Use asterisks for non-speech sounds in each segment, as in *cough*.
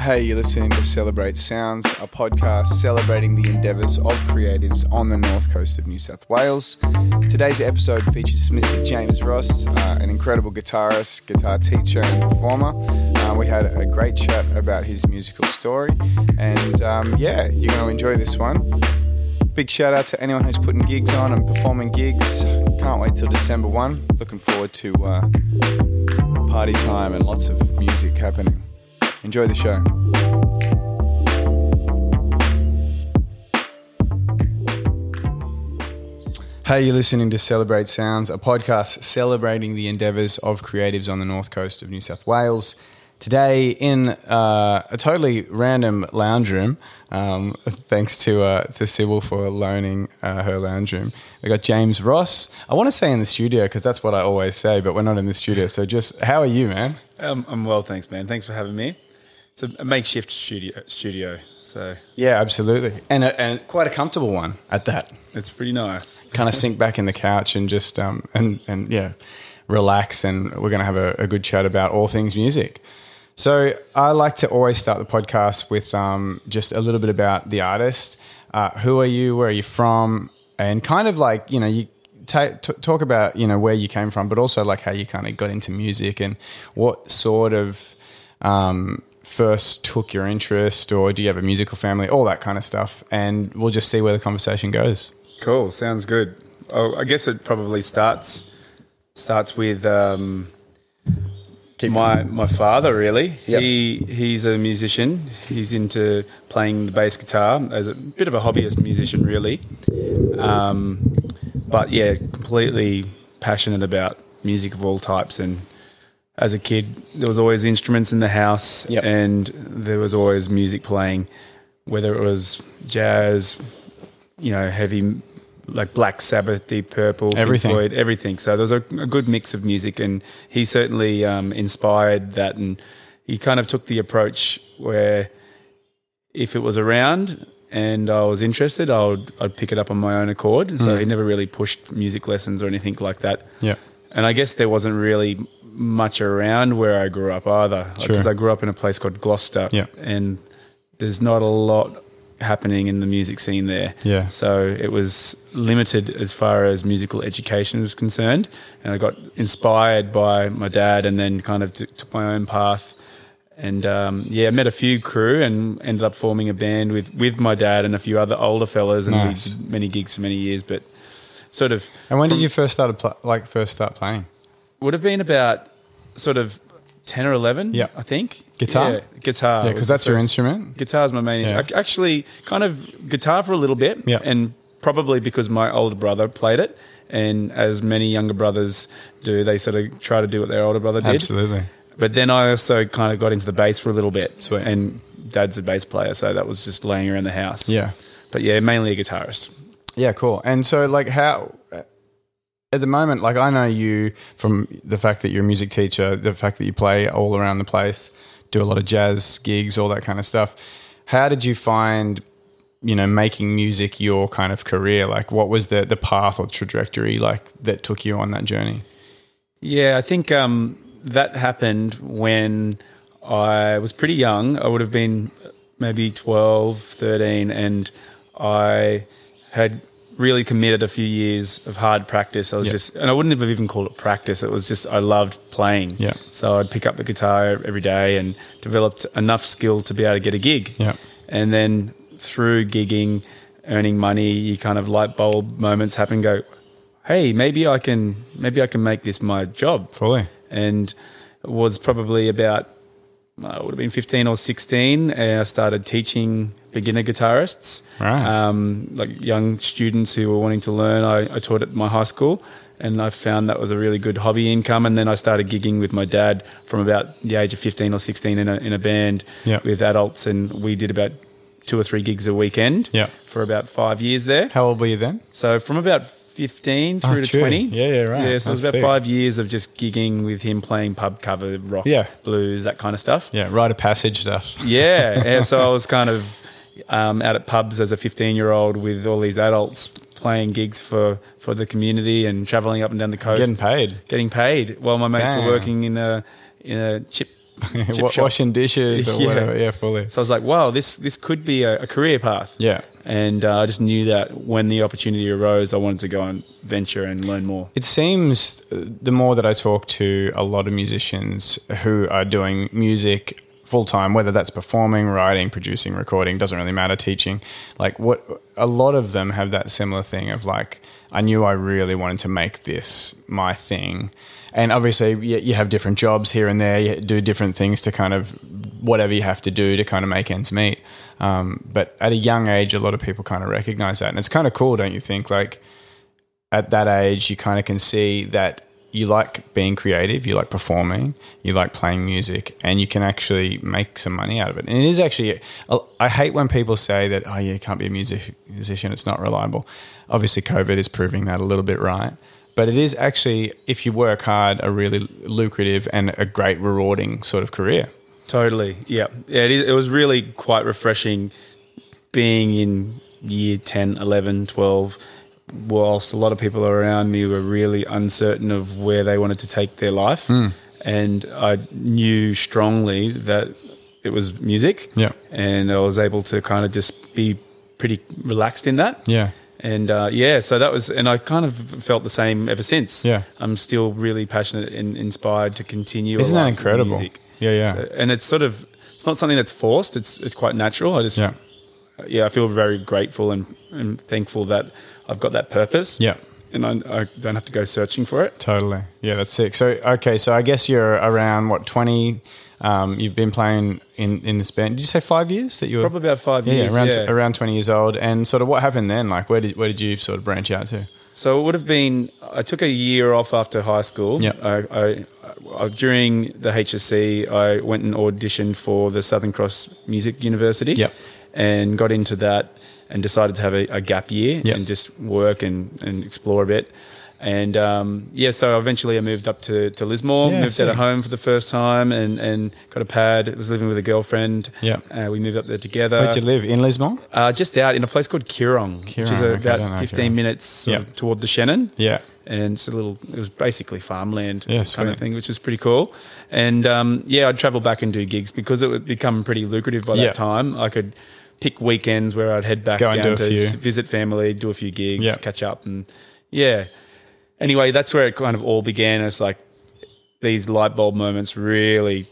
Hey, you're listening to Celebrate Sounds, a podcast celebrating the endeavours of creatives on the north coast of New South Wales. Today's episode features Mr. James Ross, uh, an incredible guitarist, guitar teacher, and performer. Uh, we had a great chat about his musical story, and um, yeah, you're going to enjoy this one. Big shout out to anyone who's putting gigs on and performing gigs. Can't wait till December 1. Looking forward to uh, party time and lots of music happening. Enjoy the show. Hey, you're listening to Celebrate Sounds, a podcast celebrating the endeavours of creatives on the north coast of New South Wales. Today, in uh, a totally random lounge room, um, *laughs* thanks to uh, to Sybil for loaning uh, her lounge room, we got James Ross. I want to say in the studio because that's what I always say, but we're not in the studio. So, just how are you, man? Um, I'm well, thanks, man. Thanks for having me. It's a makeshift studio. Studio, so Yeah, absolutely, and a, and quite a comfortable one at that. it's pretty nice. kind of sink back in the couch and just um and and yeah relax and we're going to have a, a good chat about all things music so i like to always start the podcast with um, just a little bit about the artist uh, who are you where are you from and kind of like you know you t- talk about you know where you came from but also like how you kind of got into music and what sort of um, first took your interest or do you have a musical family all that kind of stuff and we'll just see where the conversation goes Cool. Sounds good. Oh, I guess it probably starts starts with um, my my father. Really, Yep. he he's a musician. He's into playing the bass guitar as a bit of a hobbyist musician, really. Um, but yeah, completely passionate about music of all types and. As a kid, there was always instruments in the house, Yep. and there was always music playing, whether it was jazz, you know, heavy like Black Sabbath, Deep Purple, Everything. Floyd, everything. So there was a, a good mix of music, and he certainly um, inspired that. And he kind of took the approach where if it was around and I was interested, I would I'd pick it up on my own accord. So he never really pushed music lessons or anything like that. yeah And I guess there wasn't really much around where I grew up either, Sure. because I grew up in a place called Gloucester, Yeah. and there's not a lot happening in the music scene there. Yeah. So it was limited as far as musical education is concerned, and I got inspired by my dad, and then kind of took my own path. And um, yeah, I met a few crew and ended up forming a band with, with my dad and a few other older fellas, and Nice. we did many gigs for many years. But sort of And when did you first start pl- like first start playing? would have been about sort of 10 or 11 Yeah. i think Guitar? yeah, guitar Yeah, because that's your instrument. guitar's my main Yeah. instrument. actually kind of guitar for a little bit Yeah. and probably because my older brother played it and as many younger brothers do they sort of try to do what their older brother did Absolutely. but then i also kind of got into the bass for a little bit Sweet. and dad's a bass player so that was just laying around the house Yeah. but yeah mainly a guitarist Yeah, cool. And so, like, how at the moment, like, I know you from the fact that you're a music teacher, the fact that you play all around the place, do a lot of jazz gigs, all that kind of stuff. How did you find, you know, making music your kind of career? Like, what was the the path or trajectory like that took you on that journey? Yeah, I think um, that happened when I was pretty young. I would have been maybe 12, 13, and I had really committed a few years of hard practice. I was just, and I wouldn't have even called it practice. It was just, I loved playing. Yeah. So I'd pick up the guitar every day and developed enough skill to be able to get a gig. Yeah. And then through gigging, earning money, you kind of light bulb moments happen. Go, hey, maybe I can, maybe I can make this my job. Fully. And it was probably about, uh, I would have been fifteen or sixteen, and I started teaching beginner guitarists, Right. um, like young students who were wanting to learn. I, I taught at my high school. And I found that was a really good hobby income. And then I started gigging with my dad from about the age of 15 or 16 in a, in a band Yeah. with adults. And we did about two or three gigs a weekend Yeah. for about five years there. How old were you then? So from about 15 through Oh, to true. 20. Yeah, yeah, right. Yeah, so it was about sick. five years of just gigging with him playing pub cover, rock, Yeah. blues, that kind of stuff. Yeah, rite of passage stuff. Yeah. yeah so I was kind of um, out at pubs as a 15 year old with all these adults playing gigs for, for the community and traveling up and down the coast. Getting paid. Getting paid while my mates Damn. were working in a, in a chip *laughs* chip washing dishes or *laughs* Yeah. whatever. Yeah, fully. So I was like, wow, this this could be a, a career path. Yeah. And uh, I just knew that when the opportunity arose, I wanted to go and venture and learn more. It seems uh, the more that I talk to a lot of musicians who are doing music full time, whether that's performing, writing, producing, recording, doesn't really matter, teaching. Like what a lot of them have that similar thing of like, I knew I really wanted to make this my thing. And obviously, you, you have different jobs here and there. You do different things to kind of whatever you have to do to kind of make ends meet. Um, but at a young age, a lot of people kind of recognize that, and it's kind of cool, don't you think? Like at that age, you kind of can see that you like being creative, you like performing, you like playing music, and you can actually make some money out of it. And it is actually, I hate when people say that, oh, you can't be a music, musician, it's not reliable. Obviously, COVID is proving that a little bit right. But it is actually, if you work hard, a really lucrative and a great rewarding sort of career. Totally. Yeah. yeah it, is, it was really quite refreshing being in year 10, 11, 12, whilst a lot of people around me were really uncertain of where they wanted to take their life. Hmm. And I knew strongly that it was music. Yeah. And I was able to kind of just be pretty relaxed in that. Yeah. And uh, yeah, so that was, and I kind of felt the same ever since. Yeah. I'm still really passionate and inspired to continue. Isn't that incredible? Music. Yeah, yeah. So- and it's sort of, it's not something that's forced. It's it's quite natural. I just, Yeah. yeah, I feel very grateful and, and thankful that I've got that purpose. Yeah. And I, I don't have to go searching for it. Totally. Yeah, that's sick. So, okay, so I guess you're around what, 20? Um, you've been playing in, in this band. Did you say five years that you were? Probably about five yeah, years. around, yeah. around 20 years old. And sort of what happened then? Like, where did, where did you sort of branch out to? So it would have been. I took a year off after high school. Yeah. I, I, I during the HSC, I went and auditioned for the Southern Cross Music University. Yep. And got into that and decided to have a, a gap year Yep. and just work and, and explore a bit. And um, yeah, so eventually I moved up to, to Lismore, Yeah, moved out of home for the first time and, and got a pad. Was living with a girlfriend. Yep. Uh, we moved up there together. Where'd you live? In Lismore? Uh, just out in a place called Keerrong, which is okay, about 15 Keerrong. minutes Yep. toward the Channon Yeah. and it's a little it was basically farmland Yeah, kind sweet. of thing which is pretty cool and um, yeah i'd travel back and do gigs because it would become pretty lucrative by Yeah. that time i could pick weekends where i'd head back Go down do to few. visit family do a few gigs Yeah. catch up and yeah anyway that's where it kind of all began it's like these light bulb moments really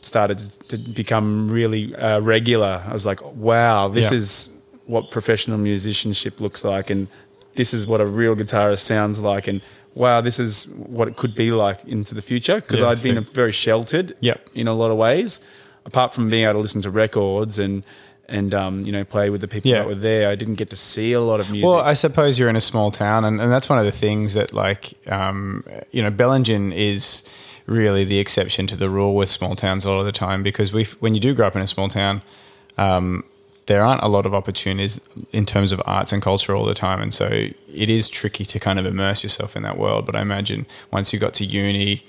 started to become really uh, regular i was like wow this Yeah. is what professional musicianship looks like and this is what a real guitarist sounds like and wow this is what it could be like into the future because Yeah, i'd been very sheltered Yep. in a lot of ways apart from being able to listen to records and and um, you know play with the people Yeah. that were there i didn't get to see a lot of music Well, I suppose you're in a small town, and, and that's one of the things that, like, um, you know, Bellingen is really the exception to the rule with small towns a lot of the time because we, when you do grow up in a small town, um, there aren't a lot of opportunities in terms of arts and culture all the time, and so it is tricky to kind of immerse yourself in that world. But I imagine once you got to uni,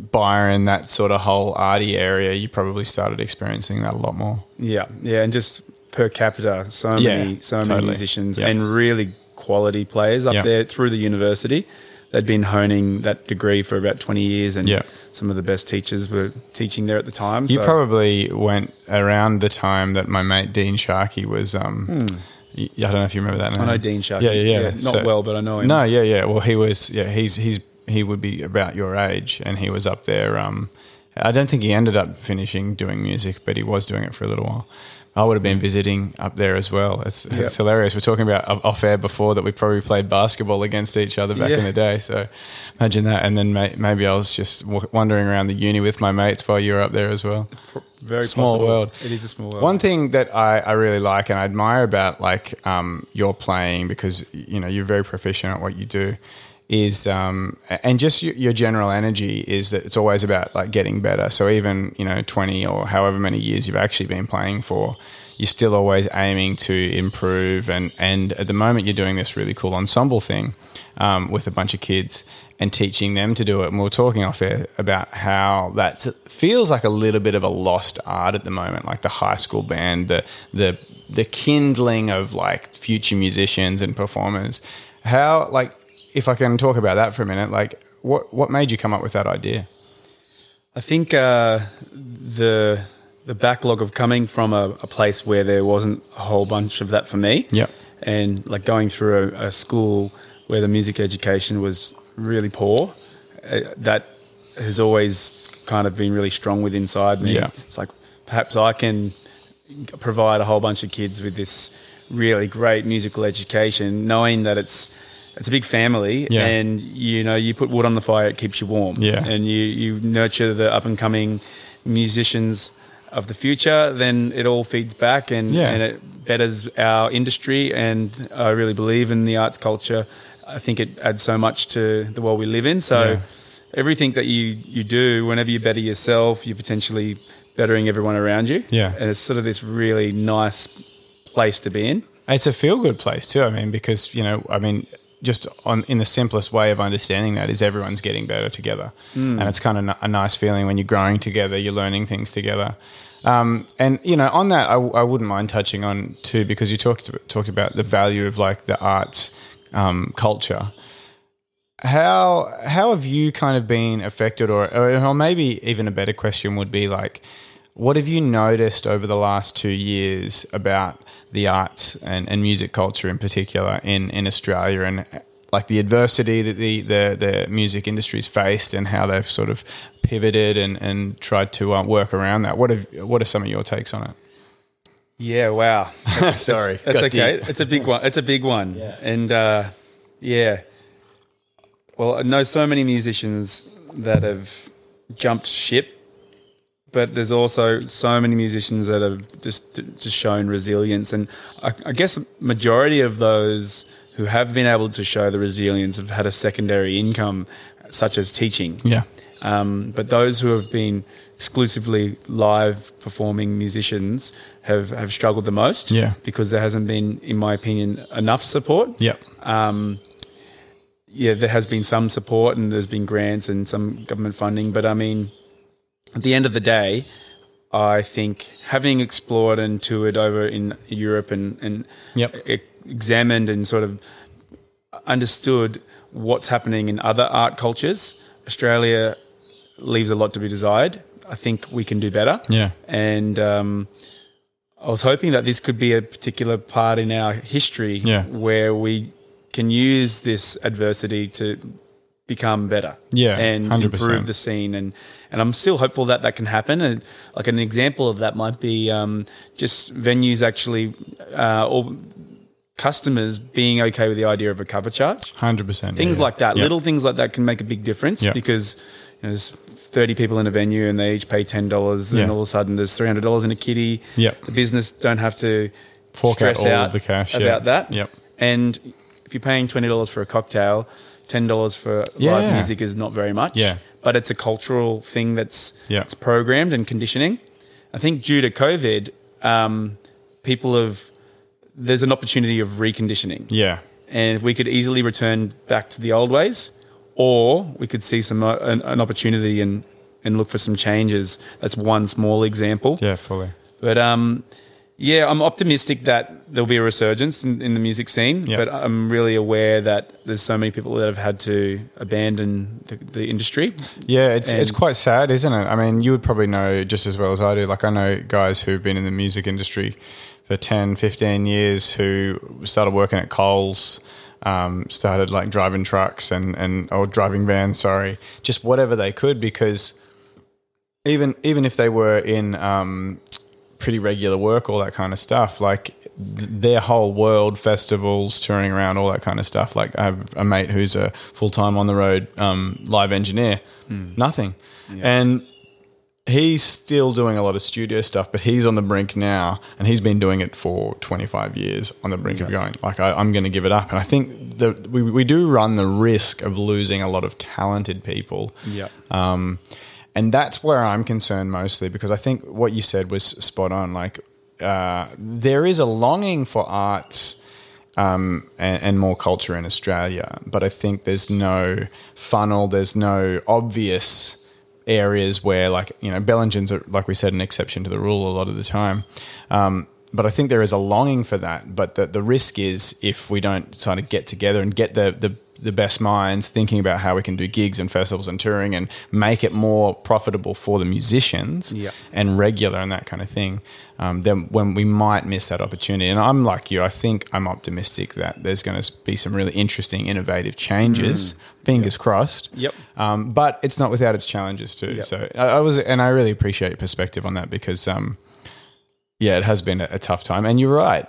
Byron, that sort of whole arty area, you probably started experiencing that a lot more. Yeah, yeah, and just per capita, so Yeah, many, so totally. many musicians Yeah. and really quality players up Yeah. there through the university. They'd been honing that degree for about twenty years, and some of the best teachers were teaching there at the time. You so- probably went around the time that my mate Dean Sharkey was. Um, y- I don't know if you remember that. Name. Hmm. I know Dean Sharkey. Yeah, yeah, yeah. not well, but I know him. No, yeah, yeah. Well, he was. Yeah, he's he's he would be about your age, and he was up there. Um, I don't think he ended up finishing doing music, but he was doing it for a little while. I would have been visiting up there as well. It's, Yeah. it's hilarious. We're talking about off off air before that we probably played basketball against each other back Yeah. in the day. So imagine that. And then may, maybe I was just wandering around the uni with my mates while you were up there as well. Very Small possible. world. It is a small world. One thing that I, I really like and I admire about like um, your playing because you know you're very proficient at what you do is um, and just your, general energy is that it's always about like getting better. So even you know 20 or however many years you've actually been playing for, you're still always aiming to improve. And and at the moment you're doing this really cool ensemble thing um, with a bunch of kids and teaching them to do it. And we are talking off air about how that feels like a little bit of a lost art at the moment, like the high school band, the the the kindling of like future musicians and performers. How like if I can talk about that for a minute, like what what made you come up with that idea? I think uh, the the backlog of coming from a, a, place where there wasn't a whole bunch of that for me. Yeah. And like going through a, a school where the music education was really poor, uh, that has always kind of been really strong with inside me. Yeah. It's like perhaps I can provide a whole bunch of kids with this really great musical education, knowing that it's it's a big family, Yeah. and you know you put wood on the fire, it keeps you warm, Yeah. and you you nurture the up and coming musicians of the future. Then it all feeds back, and Yeah. and it betters our industry. And I really believe in the arts culture. I think it adds so much to the world we live in. So. Yeah. Everything that you, you do, whenever you better yourself, you're potentially bettering everyone around you. Yeah. And it's sort of this really nice place to be in. It's a feel good place too. I mean, because you know, I mean, just on in the simplest way of understanding that is everyone's getting better together, and it's kind of a nice feeling when you're growing together, you're learning things together. Um, and you know, on that, I, I wouldn't mind touching on too because you talked talked about the value of like the arts um, culture. How how have you kind of been affected, or or maybe even a better question would be like, what have you noticed over the last two years about the arts and, and music culture in particular in, in Australia and like the adversity that the, the, the music industry's faced and how they've sort of pivoted and, and tried to uh, work around that? What have what are some of your takes on it? Yeah, wow. *laughs* Sorry, That's got okay. deep. It's a big one. It's a big one. And uh, yeah. Well, I know so many musicians that have jumped ship, but there's also so many musicians that have just just shown resilience. And I, I guess majority of those who have been able to show the resilience have had a secondary income, such as teaching. Yeah, Um, but those who have been exclusively live performing musicians have, have struggled the most. Yeah. Because there hasn't been, in my opinion, enough support. yeah, Yeah, there has been some support and there's been grants and some government funding. But I mean, at the end of the day, I think having explored and toured over in Europe and, and Yep. e- examined and sort of understood what's happening in other art cultures, Australia leaves a lot to be desired. I think we can do better. Yeah. And um, I was hoping that this could be a particular part in our history Yeah. where we can use this adversity to become better. Yeah, And 100%. improve the scene. And, and I'm still hopeful that that can happen. And like an example of that might be um, just venues actually, uh, or customers being okay with the idea of a cover charge hundred percent. things like that Yeah. little things like that can make a big difference Yeah. because you know, there's 30 people in a venue and they each pay $10 Yeah. and all of a sudden there's $300 in a kitty Yeah. the business don't have to Fork out stress all out of the cash, yeah. about that Yep. and if you're paying $20 for a cocktail $10 for Yeah. live music is not very much Yeah. but it's a cultural thing that's Yeah. it's programmed and conditioning i think due to covid um, people have there's an opportunity of reconditioning Yeah, and if we could easily return back to the old ways, or we could see some uh, an, an opportunity and and look for some changes. That's one small example. yeah, fully. But um, yeah, I'm optimistic that there'll be a resurgence in, in the music scene. Yeah. But I'm really aware that there's so many people that have had to abandon the, the industry. Yeah, it's it's quite sad, isn't it? I mean, you would probably know just as well as I do. Like, I know guys who've been in the music industry for 10, 15 years who started working at Coles, um, started like driving trucks and, and or driving vans, sorry, just whatever they could because even even if they were in um, pretty regular work, all that kind of stuff, like their whole world, festivals, touring around, all that kind of stuff. Like I have a mate who's a full time on the road um, live engineer, nothing, and he's still doing a lot of studio stuff, but he's on the brink now, and he's been doing it for 25 years on the brink of going, like, I, I'm going to give it up. And I think that we, we do run the risk of losing a lot of talented people. Yeah. Um, and that's where I'm concerned mostly because I think what you said was spot on. Like, uh, there is a longing for arts um, and, and more culture in Australia, but I think there's no funnel, there's no obvious areas where, like, you know, Bellingen's, are, like we said, an exception to the rule a lot of the time. Um, but I think there is a longing for that. But the, the risk is if we don't sort of get together and get the, the, the best minds thinking about how we can do gigs and festivals and touring and make it more profitable for the musicians Yeah. and regular and that kind of thing, um, then when we might miss that opportunity. And I'm like you, I think I'm optimistic that there's going to be some really interesting, innovative changes. Fingers crossed. Yep. Um, but it's not without its challenges too. Yep. So I, I was, and I really appreciate your perspective on that because, um, yeah, it has been a, a tough time. And you're right.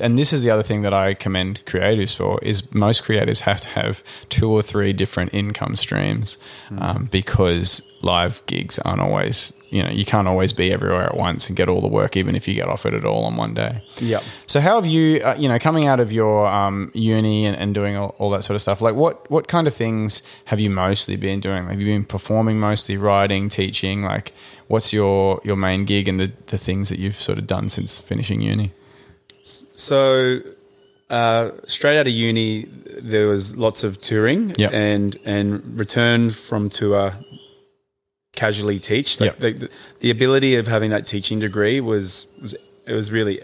And this is the other thing that I commend creatives for is most creatives have to have two or three different income streams um, because live gigs aren't always, you know, you can't always be everywhere at once and get all the work, even if you get offered it all on one day. Yep. So how have you, uh, you know, coming out of your um, uni and, and doing all, all that sort of stuff? Like, what what kind of things have you mostly been doing? Have you been performing mostly, writing, teaching? Like, what's your your main gig and the the things that you've sort of done since finishing uni? So, uh, straight out of uni, there was lots of touring Yep. and and returned from tour casually teach. Like Yep. the, the, the ability of having that teaching degree was, was it was really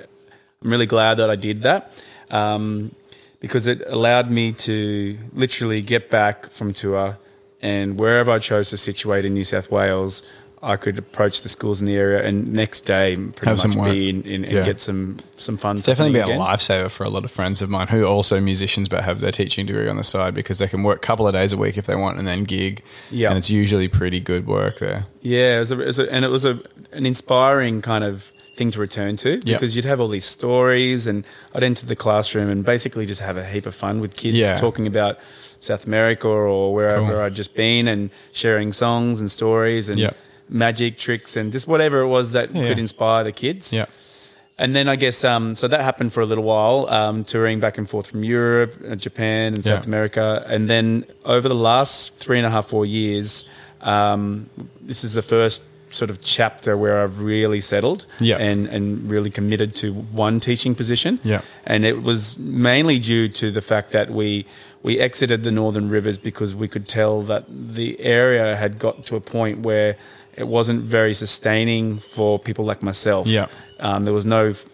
I'm really glad that I did that um, because it allowed me to literally get back from tour and wherever I chose to situate in New South Wales. I could approach the schools in the area and next day pretty Have much be in, in, and Yeah. get some some fun. It's definitely been happening a lifesaver for a lot of friends of mine who are also musicians but have their teaching degree on the side because they can work a couple of days a week if they want and then gig. Yeah. and it's usually pretty good work there. Yeah, it was a, it was a, and it was a, an inspiring kind of thing to return to because you'd have all these stories, and I'd enter the classroom and basically just have a heap of fun with kids Yeah. talking about South America or wherever Cool. I'd just been and sharing songs and stories and Yeah. Magic tricks and just whatever it was that Yeah. could inspire the kids. Yeah, And then I guess um, so that happened for a little while, um, touring back and forth from Europe, uh, Japan, and South Yeah. America. And then over the last three and a half, four years, um, this is the first sort of chapter where I've really settled Yeah. and, and really committed to one teaching position. Yeah. And it was mainly due to the fact that we we exited the Northern Rivers because we could tell that the area had got to a point where it wasn't very sustaining for people like myself. Yeah. Um, there was no f-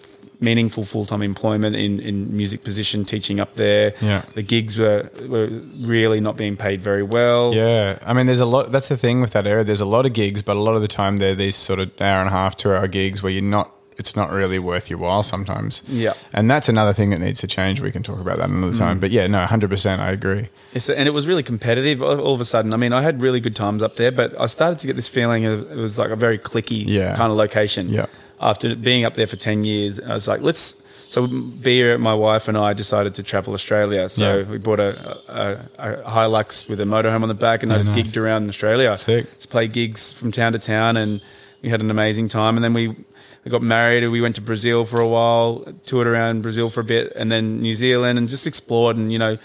meaningful full time employment in, in music position teaching up there. Yeah. The gigs were, were really not being paid very well. Yeah, I mean, there's a lot. That's the thing with that area. There's a lot of gigs, but a lot of the time they're these sort of hour and a half, two hour gigs where you're not. It's not really worth your while sometimes. Yeah. and that's another thing that needs to change. We can talk about that another Mm. time. But yeah, no, hundred percent, I agree. It's, and it was really competitive all, of a sudden. I mean, I had really good times up there, but I started to get this feeling of it was like a very clicky Yeah. kind of location. Yeah. After being up there for 10 years, I was like, let's. So, Bea, my wife, and I decided to travel Australia. So, Yeah. we bought a, a, a Hilux with a motorhome on the back, and I just nice. gigged around Australia. Sick. Just played gigs from town to town, and we had an amazing time. And then we, we got married, we went to Brazil for a while, toured around Brazil for a bit, and then New Zealand, and just explored. And, you know,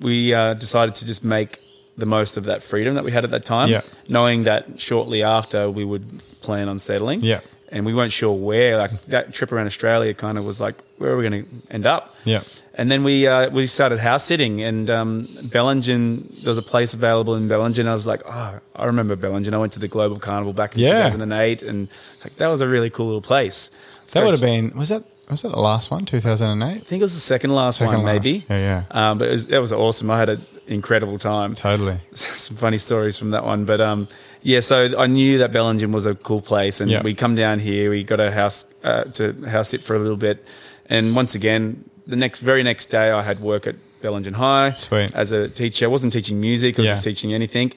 we uh, decided to just make the most of that freedom that we had at that time, Yeah. knowing that shortly after we would plan on settling. Yeah. And we weren't sure where. Like that trip around Australia kind of was like, where are we going to end up? Yeah. And then we uh, we started house sitting, and um, Bellingen. There was a place available in Bellingen. I was like, oh, I remember Bellingen. I went to the Global Carnival back in Yeah. 2008, and it's like that was a really cool little place. That would have been. Was that? Was that the last one? 2008? I think it was the second last Second one, last. maybe. Yeah, yeah. Um, but it was, that was awesome. I had an incredible time. Totally. *laughs* some funny stories from that one. But um, yeah, so I knew that Bellingen was a cool place, and Yeah. we come down here. We got a house uh, to house it for a little bit, and once again, the next very next day, I had work at Bellingen High Sweet. as a teacher. I wasn't teaching music; I was Yeah. just teaching anything.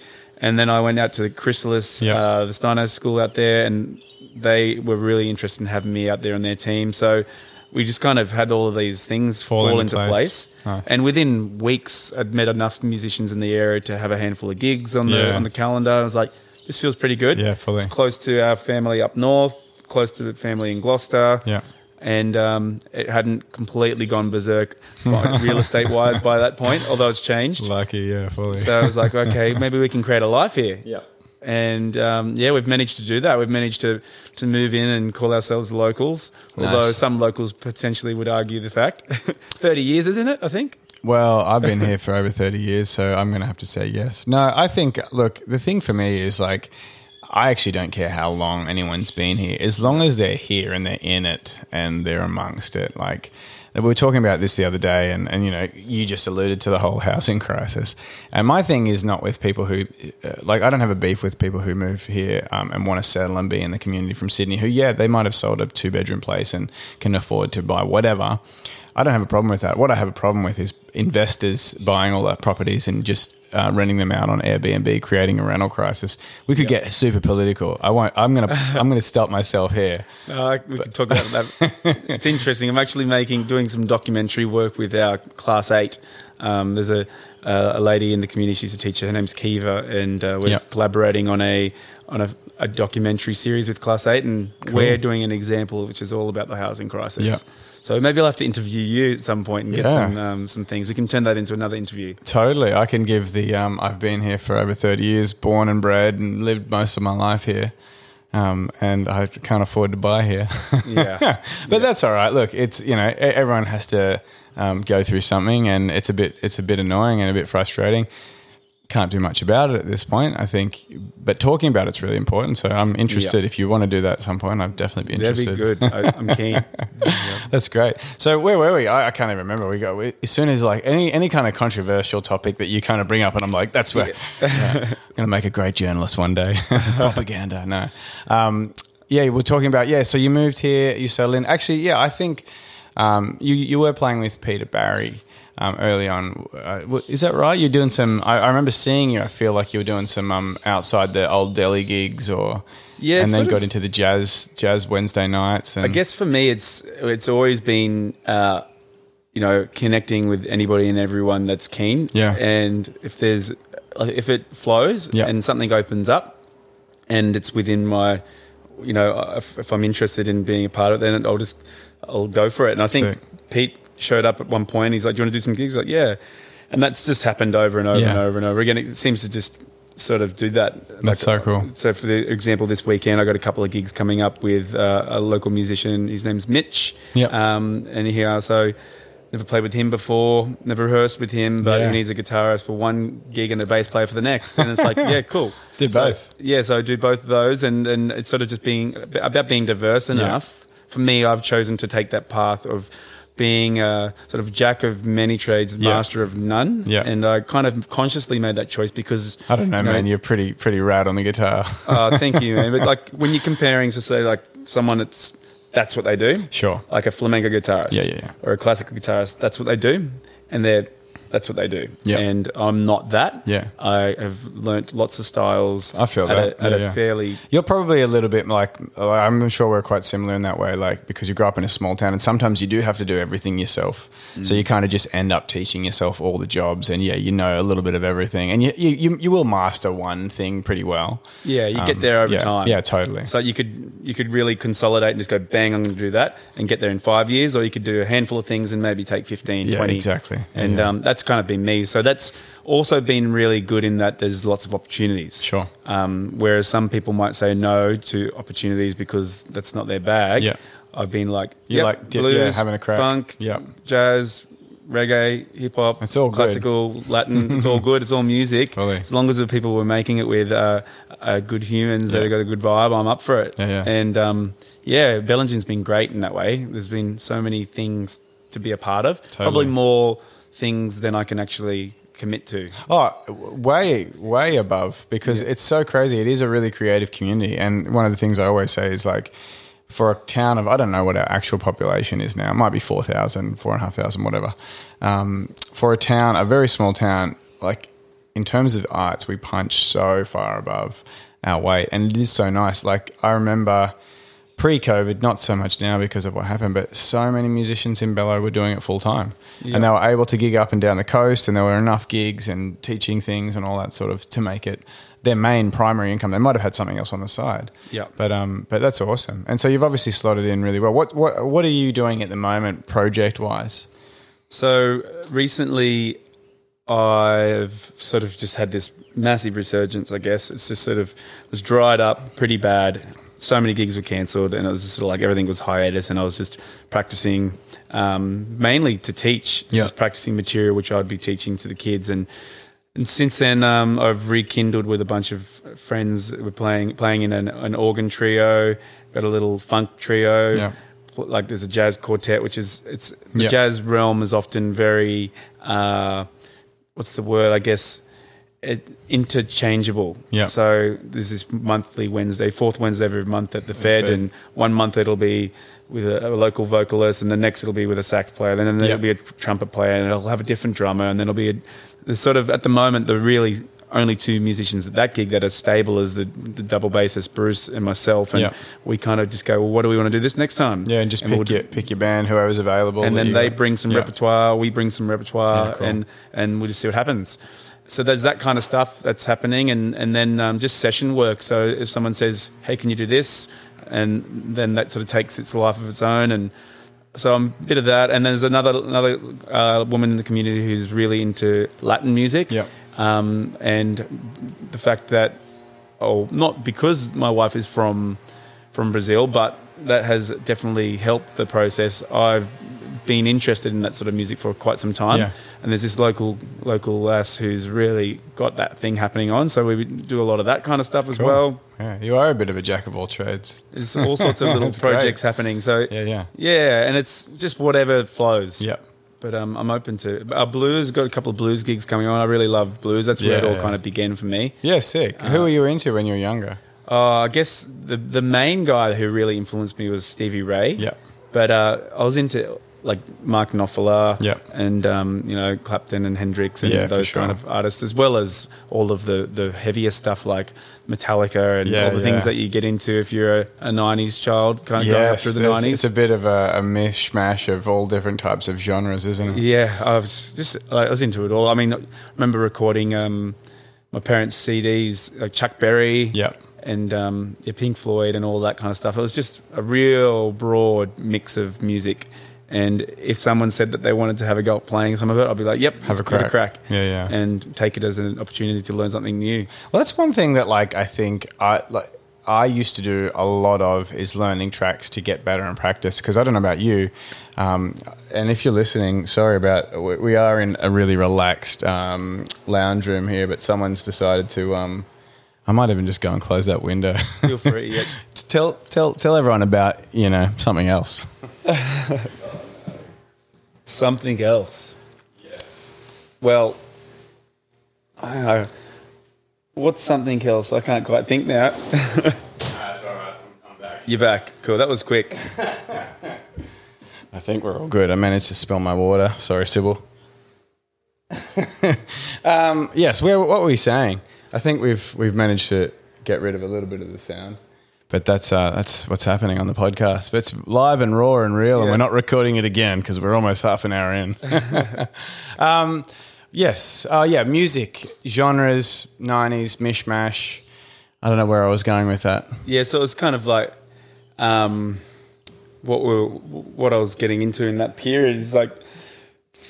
And then I went out to the Chrysalis, Yeah. uh, the Steiner School out there, and they were really interested in having me out there on their team. So. We just kind of had all of these things Fall fall, into into place. place, Nice. and within weeks, I'd met enough musicians in the area to have a handful of gigs on the on the calendar. I was like, this feels pretty good. Yeah, fully. It's close to our family up north, close to the family in Gloucester. Yeah. And um, it hadn't completely gone berserk *laughs* real estate wise by that point, although it's changed. Lucky. Yeah. Fully. So I was like, okay, maybe we can create a life here. yeah. And um, yeah, we've managed to do that. We've managed to, to move in and call ourselves locals, although some locals potentially would argue the fact. *laughs* 30 years, isn't it? I think. Well, I've been here for over 30 years, so I'm going to have to say yes. No, I think, look, the thing for me is like, I actually don't care how long anyone's been here, as long as they're here and they're in it and they're amongst it. Like we were talking about this the other day, and, and you know, you just alluded to the whole housing crisis. And my thing is not with people who, uh, like, I don't have a beef with people who move here um, and want to settle and be in the community from Sydney. Who, yeah, they might have sold a two bedroom place and can afford to buy whatever. I don't have a problem with that. What I have a problem with is investors buying all that properties and just uh, renting them out on Airbnb, creating a rental crisis. We could get super political. I won't. I'm gonna. *laughs* I'm gonna stop myself here. Uh, we could talk about that. *laughs* it's interesting. I'm actually making doing some documentary work with our class eight. Um, there's a a lady in the community. She's a teacher. Her name's Kiva, and uh, we're Yep. collaborating on a on a, a documentary series with class eight, and we're doing an example which is all about the housing crisis. Yep. So maybe I'll have to interview you at some point and get Yeah. some um, some things. We can turn that into another interview. Totally. I can give the. Um, I've been here for over 30 years, born and bred, and lived most of my life here. Um, and I can't afford to buy here. Yeah. *laughs* but that's all right. Look, it's you know everyone has to um, go through something, and it's a bit it's a bit annoying and a bit frustrating. Can't do much about it at this point, I think. But talking about it's really important. So I'm interested. Yeah. If you want to do that at some point, I'd definitely be That'd interested. be good. I, I'm keen. *laughs* That's great. So where were we? I, I can't even remember. We we, as soon as like any any kind of controversial topic that you kind of bring up, and I'm like, that's where yeah, *laughs* I'm gonna make a great journalist one day. *laughs* Propaganda, no. Um, yeah, we're talking about yeah. So you moved here, you settled in. Actually, yeah, I think um, you you were playing with Peter Barry. Um, early on, uh, is that right? You're doing some. I, I remember seeing you. I feel like you were doing some um, outside the old deli gigs, or Yeah, and then got of- into the jazz jazz Wednesday nights. And I guess for me, it's it's always been, uh, you know, connecting with anybody and everyone that's keen. Yeah. And if there's, if it flows Yeah. and something opens up, and it's within my, you know, if, if I'm interested in being a part of it, then I'll just I'll go for it. And I think Sick. Pete showed up at one point. He's like, "Do you want to do some gigs?" Like, yeah. And that's just happened over and over Yeah. and over and over again. It seems to just sort of do that. That's so cool. So, for the example, this weekend I got a couple of gigs coming up with uh, a local musician. His name's Mitch. Yep. Um, and he also never played with him before, never rehearsed with him, but Yeah. he needs a guitarist for one gig and a bass player for the next. And it's like, *laughs* yeah, cool. Did So- both. Yeah, so I do both of those, and and it's sort of just being about being diverse enough. For me, I've chosen to take that path of being a sort of jack of many trades, Yeah. master of none. Yeah. And I kind of consciously made that choice because I don't know, you man. You're pretty pretty rad on the guitar. uh, *laughs* thank you, man. But like when you're comparing to say like someone that's that's what they do, Sure. like a flamenco guitarist, Yeah, yeah, yeah. or a classical guitarist, that's what they do, and they're that's what they do. Yeah. And I'm not that. Yeah. I have learnt lots of styles. I feel at that. a, at Yeah, a yeah. fairly You're probably a little bit like I'm sure we're quite similar in that way, like because you grew up in a small town, and sometimes you do have to do everything yourself. Mm. So you kind of just end up teaching yourself all the jobs, and yeah, you know a little bit of everything, and you you, you, you will master one thing pretty well. yeah. You Um, get there over yeah, time. Yeah, totally. So you could you could really consolidate and just go bang, I'm going to do that and get there in five years, or you could do a handful of things and maybe take 15, Yeah, 20. exactly. And um, that's kind of been me. So that's also been really good in that there's lots of opportunities. Sure. Um, whereas some people might say no to opportunities because that's not their bag. Yeah. I've been like, You yep, like dip- blues, yeah, having a crack. funk, Yep. jazz, reggae, hip hop, It's all good. classical, Latin. *laughs* it's all good. It's all music. Totally. As long as the people we're making it with are, are good humans that have got a good vibe, I'm up for it. Yeah, yeah. And um, yeah, Bellingen's been great in that way. There's been so many things to be a part of. Totally. Probably more things than I can actually commit to. Oh, way, way above because it's so crazy. It is a really creative community. And one of the things I always say is like, for a town of, I don't know what our actual population is now, it might be 4,000, 4,500, whatever. Um, for a town, a very small town, like in terms of arts, we punch so far above our weight. And it is so nice. Like, I remember pre COVID, not so much now because of what happened, but so many musicians in Bello were doing it full time. Yeah. And they were able to gig up and down the coast, and there were enough gigs and teaching things and all that sort of to make it their main primary income. They might have had something else on the side. Yeah. But um, but that's awesome. And so you've obviously slotted in really well. What what what are you doing at the moment, project wise? So uh, recently, I've sort of just had this massive resurgence. I guess it's just sort of was dried up pretty bad. So many gigs were cancelled, and it was just sort of like everything was hiatus. And I was just practicing um, mainly to teach, Yeah. just practicing material which I'd be teaching to the kids. And and since then, um, I've rekindled with a bunch of friends. We're playing playing in an, an organ trio, got a little funk trio. Yeah. Like there's a jazz quartet, which is it's the Yeah. jazz realm is often very uh, what's the word? I guess it, interchangeable. Yeah. So there's this monthly Wednesday, fourth Wednesday of every month at the Fed, Fed. and one month it'll be with a, a local vocalist, and the next it'll be with a sax player, then there'll Yeah. be a trumpet player, and it'll have a different drummer, and then it'll be a, the sort of at the moment the really only two musicians at that gig that are stable is the, the double bassist Bruce and myself, and Yeah. we kind of just go, well, what do we want to do this next time? Yeah, and just pick we'll your pick your band, whoever's available. and then you they bring some Yeah. repertoire, we bring some repertoire, Yeah, cool. and and we'll just see what happens. So there's that kind of stuff that's happening, and and then um, just session work. So if someone says, "Hey, can you do this?" and then that sort of takes its life of its own, and so I'm a bit of that. And then there's another another uh, woman in the community who's really into Latin music, Yeah. um, and the fact that oh, not because my wife is from from Brazil, but that has definitely helped the process. I've been interested in that sort of music for quite some time, Yeah. and there's this local local lass who's really got that thing happening on. So we do a lot of that kind of stuff as Cool. well. Yeah, you are a bit of a jack of all trades. There's all sorts of *laughs* little That's great. projects happening. So Yeah, yeah. yeah, and it's just whatever flows. Yeah. But um, I'm open to uh, blues. Got a couple of blues gigs coming on. I really love blues. That's where it all yeah. kind of began for me. Yeah, sick. Who were you into when you were younger? Uh, I guess the the main guy who really influenced me was Stevie Ray. Yeah. But uh, I was into like Mark Knopfler. Yeah. And um, you know Clapton and Hendrix and Yeah, those sure. kind of artists, as well as all of the the heavier stuff like Metallica and Yeah, all the things that you get into if you're a, a '90s child, kind of growing up through the '90s. it's a bit of a, a mishmash of all different types of genres, isn't it? Yeah, I was just I was into it all. I mean, I remember recording um, my parents' CDs, like Chuck Berry, Yeah. and um, yeah, Pink Floyd, and all that kind of stuff. It was just a real broad mix of music. And if someone said that they wanted to have a go at playing some of it, I'd be like, "Yep, Have let's a crack. Yeah, yeah. and take it as an opportunity to learn something new. Well, that's one thing that like I think I like I used to do a lot of is learning tracks to get better in practice because I don't know about you, um, and if you're listening, sorry about we we are in a really relaxed um, lounge room here, but someone's decided to. Um, I might even just go and close that window. Feel free. yeah. *laughs* tell tell tell everyone about you know something else. *laughs* Something else. Yes. Well, I don't know. What's something else? I can't quite think now. That's all right. I'm back. You're back. Cool. That was quick. I think we're all good. I managed to spill my water. Sorry, Sybil. *laughs* um, yes, where, what were we saying? I think we've we've managed to get rid of a little bit of the sound, but that's uh, that's what's happening on the podcast. But it's live and raw and real, and we're not recording it again because we're almost half an hour in. *laughs* um, yes, uh, yeah, music genres, nineties mishmash. I don't know where I was going with that. Yeah, so it's kind of like um, what we what I was getting into in that period is like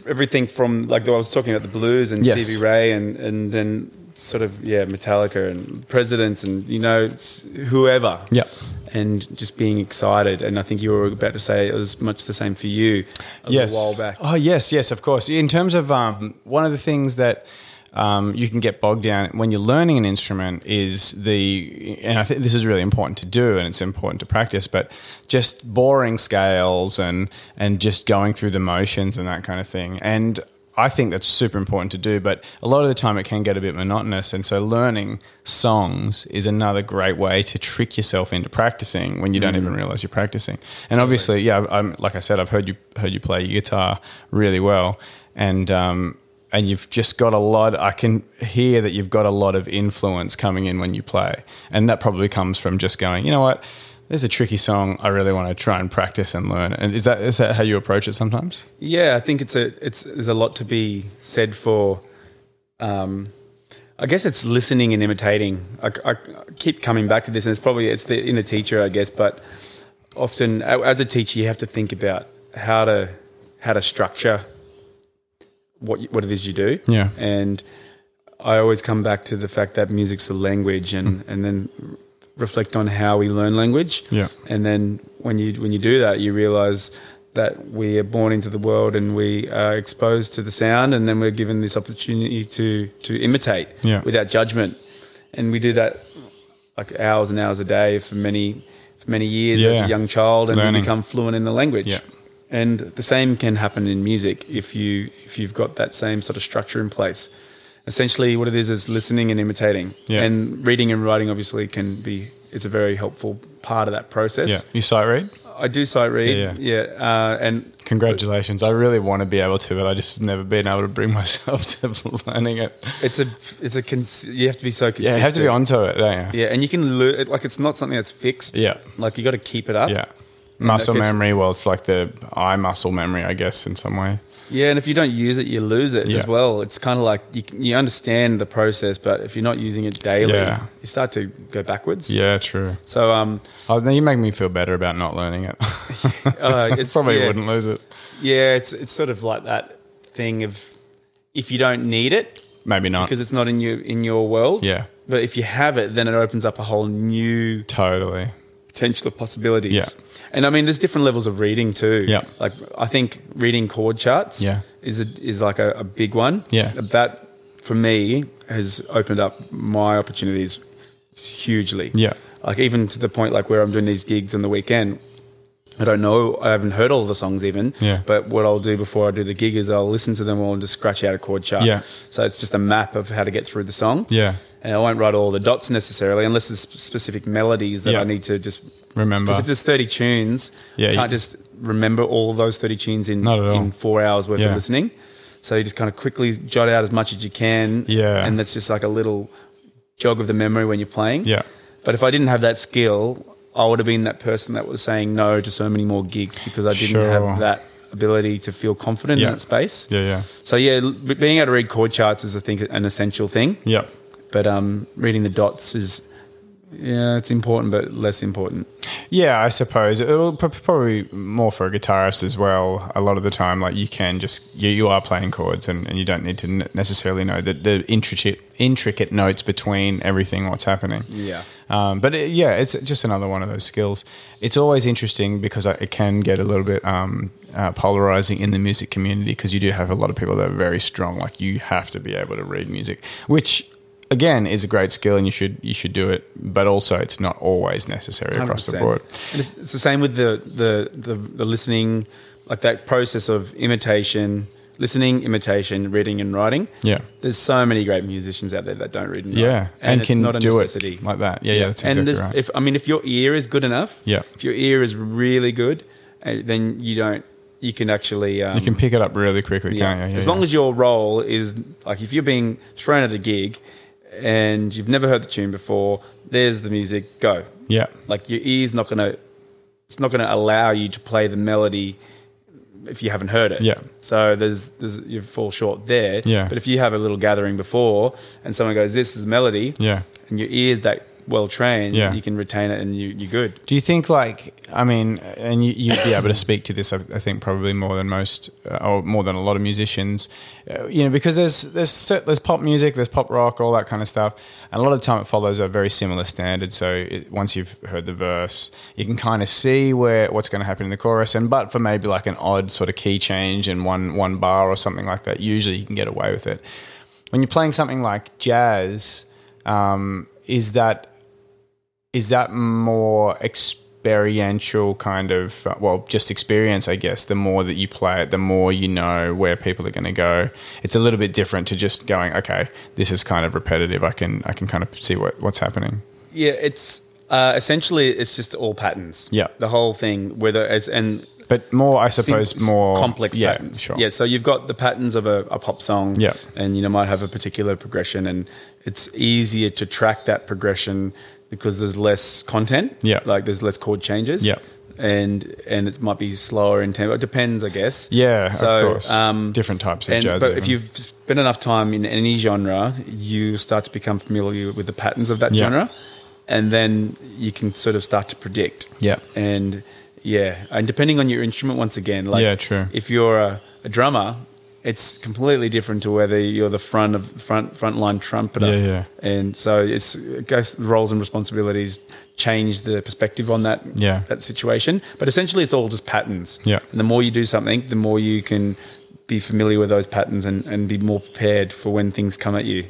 everything from like I was talking about the blues and Yes. Stevie Ray and and then sort of yeah Metallica and Presidents and you know it's whoever Yeah. and just being excited and I think you were about to say it was much the same for you a yes. while back. Oh, yes, yes, of course. In terms of um, one of the things that um, you can get bogged down when you're learning an instrument is the, and I think this is really important to do, and it's important to practice, but just boring scales and and just going through the motions and that kind of thing. And I think that's super important to do, but a lot of the time it can get a bit monotonous. And so learning songs is another great way to trick yourself into practicing when you don't even realize you're practicing. And obviously, yeah, I'm like I said, I've heard you heard you play your guitar really well, and um, and you've just got a lot. I can hear that you've got a lot of influence coming in when you play, and that probably comes from just going, you know what. There's a tricky song I really want to try and practice and learn. And is that is that how you approach it sometimes? Yeah, I think it's a it's there's a lot to be said for. Um, I guess it's listening and imitating. I, I keep coming back to this, and it's probably it's the inner teacher, I guess. But often, as a teacher, you have to think about how to how to structure what you, what it is you do. Yeah. and I always come back to the fact that music's a language, and and then reflect on how we learn language. Yeah. and then when you when you do that, you realize that we are born into the world and we are exposed to the sound, and then we're given this opportunity to to imitate Yeah. without judgment, and we do that like hours and hours a day for many for many years as a young child, and Learning. we become fluent in the language. Yeah. And the same can happen in music if you if you've got that same sort of structure in place. Essentially, what it is is listening and imitating, Yeah. and reading and writing. Obviously, can be it's a very helpful part of that process. Yeah. You sight read? I do sight read. Yeah, Yeah, uh, and Congratulations. I really want to be able to, but I just never been able to bring *laughs* myself to *laughs* learning it. it's a it's a cons- you have to be so Yeah, you have to be onto it, don't you? Yeah, and you can learn like it's not something that's fixed. Yeah. like you got to keep it up. Yeah. Muscle memory, well, it's like the eye muscle memory, I guess, in some way. Yeah, and if you don't use it, you lose it Yeah. as well. It's kind of like you, you understand the process, but if you're not using it daily, Yeah. you start to go backwards. Yeah, true. So um, Oh, now you make me feel better about not learning it. *laughs* uh, *laughs* it's Probably yeah, wouldn't lose it. Yeah, it's it's sort of like that thing of if you don't need it Maybe not. because it's not in your in your world. Yeah. But if you have it, then it opens up a whole new Totally. Potential of possibilities. Yeah. And I mean, there's different levels of reading too. Yeah. Like I think reading chord charts. Yeah. Is a, is like a, a big one. Yeah. That for me has opened up my opportunities hugely. Yeah. Like even to the point like where I'm doing these gigs on the weekend. I don't know. I haven't heard all the songs even. Yeah. But what I'll do before I do the gig is I'll listen to them all and just scratch out a chord chart. Yeah. So it's just a map of how to get through the song. Yeah. And I won't write all the dots necessarily unless there's specific melodies that Yeah. I need to just Remember. because if there's 30 tunes, Yeah, you can't you- just remember all those 30 tunes in, Not at all. in four hours worth Yeah. of listening. So you just kind of quickly jot out as much as you can. Yeah. And that's just like a little jog of the memory when you're playing. Yeah. But if I didn't have that skill, I would have been that person that was saying no to so many more gigs because I didn't Sure. have that ability to feel confident Yeah. in that space. Yeah, yeah. So yeah, being able to read chord charts is, I think, an essential thing. Yeah. But um, reading the dots is, yeah, it's important, but less important. Yeah, I suppose it will p- probably more for a guitarist as well. A lot of the time, like you can just you, you are playing chords, and, and you don't need to necessarily know the, the intricate intricate notes between everything what's happening. Yeah. Um, but it, yeah, it's just another one of those skills. It's always interesting because it can get a little bit um, uh, polarizing in the music community because you do have a lot of people that are very strong. Like you have to be able to read music, which again is a great skill and you should you should do it. But also, it's not always necessary across the 100%. board. And it's, it's the same with the, the, the, the listening, like that process of imitation, listening, imitation, reading, and writing. Yeah. There's so many great musicians out there that don't read and Yeah, write. and, it's can not a do necessity. it like that. Yeah, yeah, that's and there's, right. if I mean, if your ear is good enough, Yeah. if your ear is really good, uh, then you don't, you can actually, um, you can pick it up really quickly, yeah. can't you? Yeah, as yeah. long as your role is like if you're being thrown at a gig and you've never heard the tune before, there's the music, go. yeah, Like your ear's not gonna, it's not gonna allow you to play the melody if you haven't heard it. Yeah. So there's, there's you fall short there. Yeah. But if you have a little gathering before and someone goes, "This is the melody," yeah. and your ear's that well trained, Yeah. you can retain it and you, you're good. Do you think like I mean, and you, you'd be able to speak to this, I, I think probably more than most, uh, or more than a lot of musicians, uh, you know, because there's there's there's pop music, there's pop rock, all that kind of stuff, and a lot of the time it follows a very similar standard. So it, once you've heard the verse, you can kind of see where what's going to happen in the chorus, and but for maybe like an odd sort of key change in one one bar or something like that, usually you can get away with it. When you're playing something like jazz, um, is that is that more experiential kind of well just experience i guess the more that you play it the more you know where people are going to go it's a little bit different to just going okay this is kind of repetitive i can i can kind of see what, what's happening Yeah, it's uh, essentially it's just all patterns. Yeah. The whole thing, whether it's and but more i suppose sim- more complex yeah, patterns. sure Yeah, so you've got the patterns of a, a pop song, Yeah. and you know might have a particular progression, and it's easier to track that progression because there's less content. Yeah. like there's less chord changes. Yeah. and and it might be slower in tempo. It depends, I guess. yeah So, of course um, different types of and, jazz but even. if you've spent enough time in any genre, you start to become familiar with the patterns of that Yeah. genre, and then you can sort of start to predict. Yeah. And yeah, and depending on your instrument, once again, like Yeah, true. If you're a, a drummer it's completely different to whether you're the front of front frontline trumpeter. Yeah, yeah. And so it's I guess roles and responsibilities change the perspective on that Yeah. that situation. But essentially, it's all just patterns. Yeah. And the more you do something, the more you can be familiar with those patterns and, and be more prepared for when things come at you.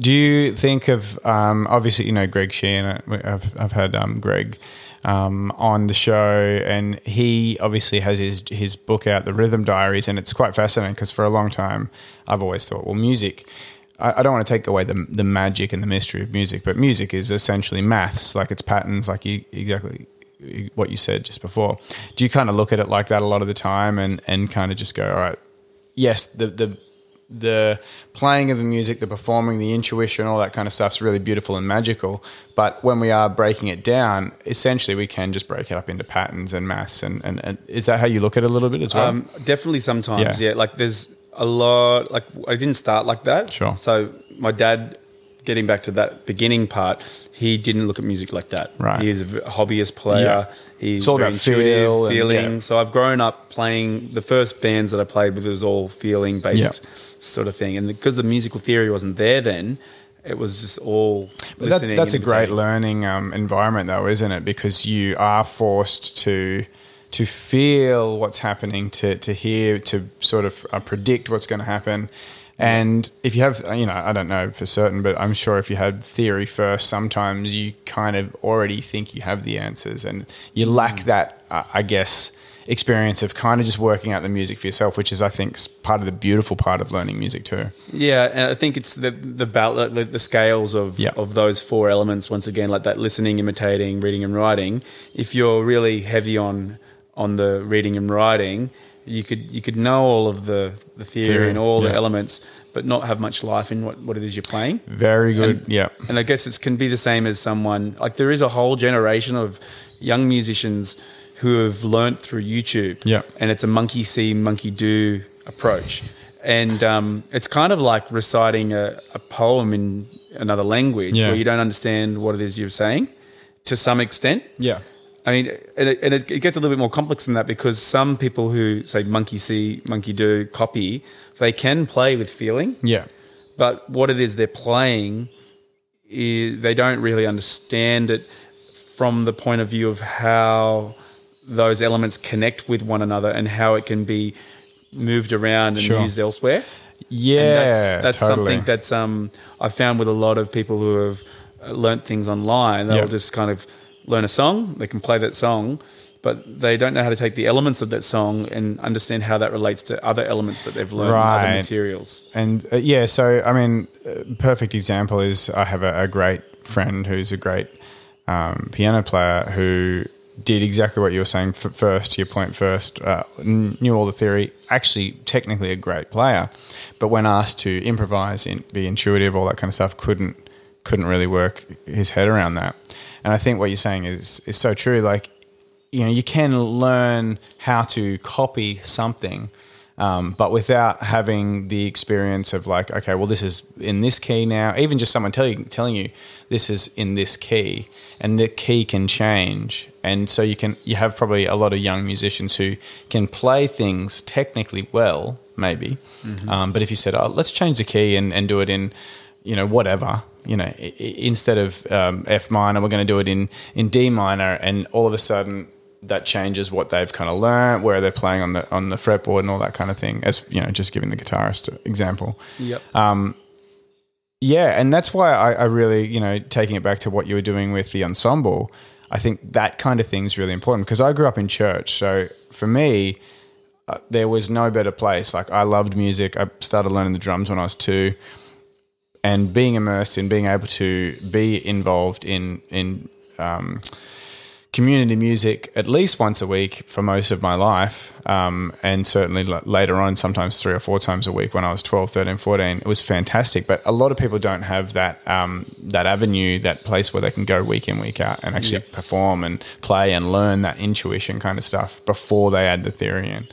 Do you think of um, obviously you know Greg Sheehan? uh, I've I've had um, Greg um, on the show, and he obviously has his his book out, The Rhythm Diaries, and it's quite fascinating because for a long time I've always thought, well, music. I don't want to take away the the magic and the mystery of music, but music is essentially maths, like it's patterns, like you exactly what you said just before. Do you kind of look at it like that a lot of the time, and and kind of just go, all right, yes, the the the playing of the music, the performing, the intuition, all that kind of stuff's really beautiful and magical. But when we are breaking it down, essentially we can just break it up into patterns and maths. And, and, and is that how you look at it a little bit as well? Um, definitely sometimes, Yeah. yeah. Like there's a lot. Like I didn't start like that. Sure. So my dad, getting back to that beginning part, he didn't look at music like that. Right. He's a hobbyist player. Yeah. He's It's all about feel and- feeling. yeah. So I've grown up playing. The first bands that I played with was all feeling based sort of thing, and because the musical theory wasn't there then. It was just all that, that's a great learning um, environment, though, isn't it? Because you are forced to to feel what's happening, to to hear, to sort of uh, predict what's going to happen. And if you have, you know, I don't know for certain, but I'm sure if you had theory first, sometimes you kind of already think you have the answers, and you lack that, uh, I guess, experience of kind of just working out the music for yourself, which is, I think, part of the beautiful part of learning music too. Yeah, and I think it's the the the, the scales of Yeah. of those four elements. Once again, like that listening, imitating, reading, and writing. If you're really heavy on on the reading and writing, you could you could know all of the the theory, Theory, and all yeah. the elements, but not have much life in what what it is you're playing. Very good. yeah. And I guess it can be the same as someone like there is a whole generation of young musicians who have learnt through YouTube. Yeah. And it's a monkey see, monkey do approach. And um, it's kind of like reciting a, a poem in another language Yeah. where you don't understand what it is you're saying to some extent. Yeah. I mean, and, it, and it, it gets a little bit more complex than that because some people who say monkey see, monkey do, copy, they can play with feeling Yeah. but what it is they're playing is they don't really understand it from the point of view of how those elements connect with one another and how it can be moved around and Sure. used elsewhere. Yeah. And that's that's totally. something that's um I found with a lot of people who have uh, learnt things online. They'll Yeah. just kind of learn a song, they can play that song, but they don't know how to take the elements of that song and understand how that relates to other elements that they've learned in Right. other materials. And uh, yeah, so I mean, uh, perfect example is I have a, a great friend who's a great um, piano player who did exactly what you were saying f- first. To your point first, uh, kn- knew all the theory. Actually, technically a great player, but when asked to improvise, in, be intuitive, all that kind of stuff, couldn't couldn't really work his head around that. And I think what you're saying is is so true. Like you know, you can learn how to copy something, um, but without having the experience of like, okay, well, this is in this key now. Even just someone telling telling you this is in this key, and the key can change, and so you can you have probably a lot of young musicians who can play things technically well, maybe, um, but if you said, oh, let's change the key and, and do it in you know whatever you know instead of um, F minor we're going to do it in in D minor and all of a sudden that changes what they've kind of learned where they're playing on the on the fretboard and all that kind of thing as you know just giving the guitarist an example. Yep. Um, yeah and that's why I, I really you know taking it back to what you were doing with the ensemble I think that kind of thing is really important because I grew up in church so for me uh, there was no better place. Like I loved music. I started learning the drums when I was two and being immersed in being able to be involved in in um, community music at least once a week for most of my life um, and certainly l- later on sometimes three or four times a week when I was 12 13 14 it was fantastic but a lot of people don't have that um, that avenue that place where they can go week in week out and actually Yep. perform and play and learn that intuition kind of stuff before they add the theory in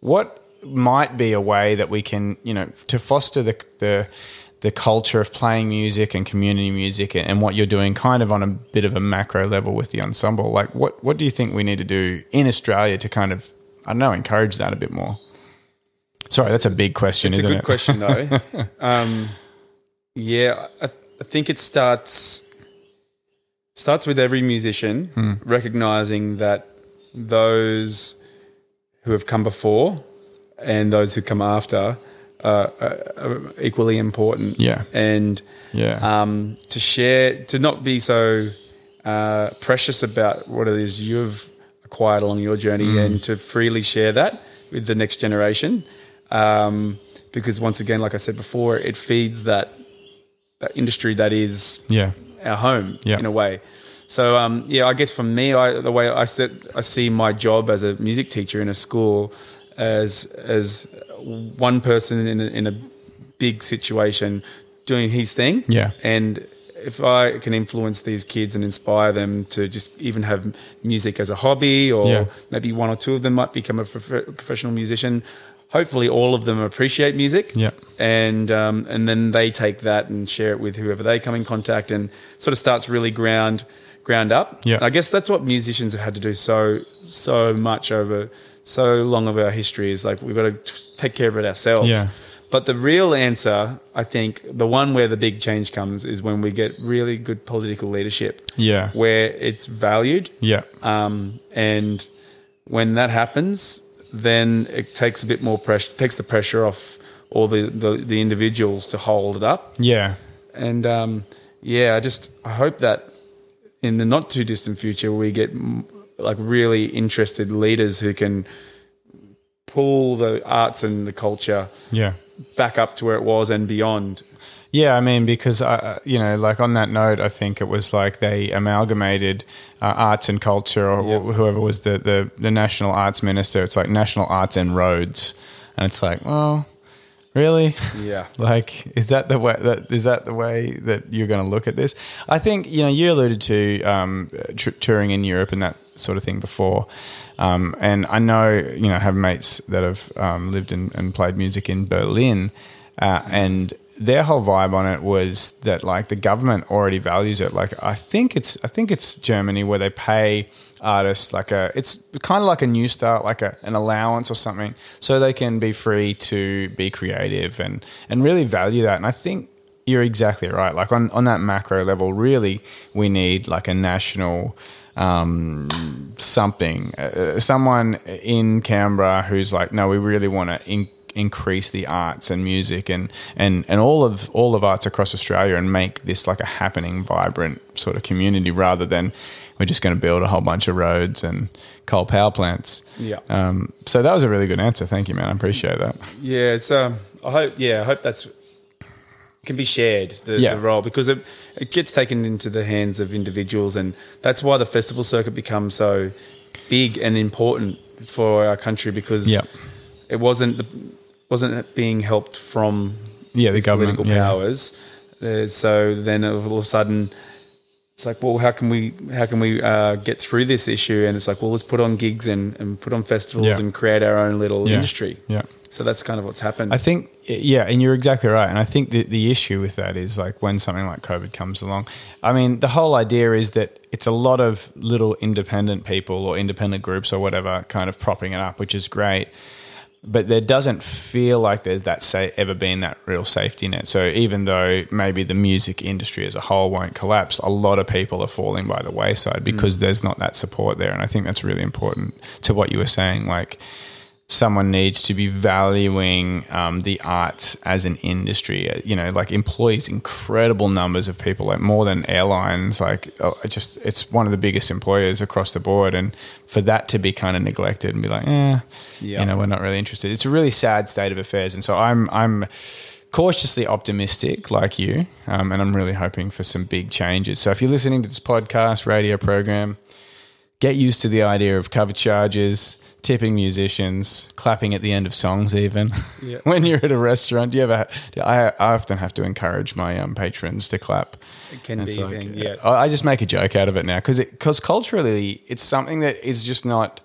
what might be a way that we can, you know, to foster the the the culture of playing music and community music and, what you're doing kind of on a bit of a macro level with the ensemble. Like what what do you think we need to do in Australia to kind of I don't know, encourage that a bit more? Sorry, that's a big question, It's a isn't good it? question, though. *laughs* um, yeah, I, I think it starts starts with every musician Hmm. recognizing that those who have come before and those who come after uh, are, are equally important. Yeah. and Yeah. um, to share, to not be so uh, precious about what it is you've acquired along your journey, Mm. and to freely share that with the next generation. Um, because once again, like I said before, it feeds that that industry that is yeah. our home Yeah. in a way. So um, yeah, I guess for me, I, the way I set, I see my job as a music teacher in a school as as one person in a, in a big situation doing his thing. Yeah. and if I can influence these kids and inspire them to just even have music as a hobby, or Yeah. maybe one or two of them might become a prof- professional musician. Hopefully, all of them appreciate music Yeah. and um, and then they take that and share it with whoever they come in contact, and sort of starts really ground ground up. Yeah. And I guess that's what musicians have had to do so so much over so long of our history is like we've got to take care of it ourselves. Yeah. But the real answer, I think, the one where the big change comes is when we get really good political leadership. Yeah. Where it's valued Yeah. um, and when that happens, then it takes a bit more pressure, takes the pressure off all the, the, the individuals to hold it up. Yeah. And um, yeah, I just I hope that in the not too distant future we get like really interested leaders who can pull the arts and the culture Yeah. back up to where it was and beyond. Yeah, I mean, because uh, you know, like on that note, I think it was like they amalgamated uh, arts and culture, or Yeah. whoever was the, the the national arts minister. It's like national arts and roads, and it's like, well, really, Yeah. *laughs* like, is that the way that is that the way that you're going to look at this? I think you know you alluded to um, touring in Europe and that sort of thing before, um, and I know you know I have mates that have um, lived in, and played music in Berlin, uh, and their whole vibe on it was that like the government already values it. Like I think it's I think it's Germany where they pay artists like a it's kind of like a new start like a, an allowance or something so they can be free to be creative and and really value that. And i think you're exactly right like on on that macro level really we need like a national um, something uh, someone in canberra who's like no we really want to in- increase the arts and music and and and all of all of arts across australia and make this like a happening vibrant sort of community rather than we're just going to build a whole bunch of roads and coal power plants. Yeah. Um, so that was a really good answer. Thank you, man. I appreciate that. Yeah, it's um. I hope. Yeah, I hope that's can be shared the, Yeah. the role because it it gets taken into the hands of individuals, and that's why the festival circuit becomes so big and important for our country because Yeah. it wasn't the, wasn't being helped from Yeah, the government, political yeah. powers. Uh, so then all of a sudden. It's like, well, how can we how can we uh, get through this issue? And it's like, well, let's put on gigs and, and put on festivals Yeah. and create our own little Yeah. industry. Yeah. So that's kind of what's happened. I think, yeah, and you're exactly right. And I think the, the issue with that is like when something like COVID comes along, I mean, the whole idea is that it's a lot of little independent people or independent groups or whatever kind of propping it up, which is great. But there doesn't feel like there's that say ever been that real safety net. So even though maybe the music industry as a whole won't collapse, a lot of people are falling by the wayside because mm. there's not that support there. And I think that's really important to what you were saying. Like someone needs to be valuing um, the arts as an industry. Uh, You know, like employs incredible numbers of people, like more than airlines. Like, uh, just it's one of the biggest employers across the board, and for that to be kind of neglected and be like, eh, Yeah. you know, we're not really interested. It's a really sad state of affairs, and so I'm I'm cautiously optimistic, like you, um, and I'm really hoping for some big changes. So if you're listening to this podcast, radio program, get used to the idea of cover charges, tipping musicians, clapping at the end of songs, even *laughs* Yeah. when you're at a restaurant. Do you ever? I, I often have to encourage my um, patrons to clap. It can be, like- thing, yeah. I I just make a joke out of it now because because culturally it's something that is just not.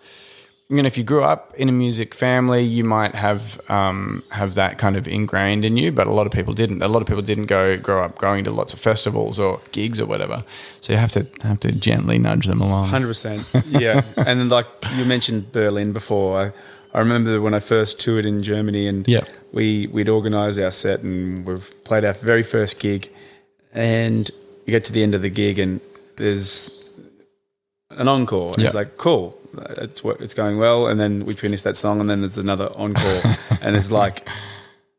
You know, if you grew up in a music family, you might have um, have that kind of ingrained in you, but a lot of people didn't. A lot of people didn't go grow up going to lots of festivals or gigs or whatever. So you have to have to gently nudge them along. Hundred percent, yeah. *laughs* and then like you mentioned Berlin before, I, I remember when I first toured in Germany, and Yeah. we we'd organised our set, and we've played our very first gig, and you get to the end of the gig, and there's an encore. And It's like cool, it's it's going well, and then we finish that song, and then there's another encore, *laughs* and it's like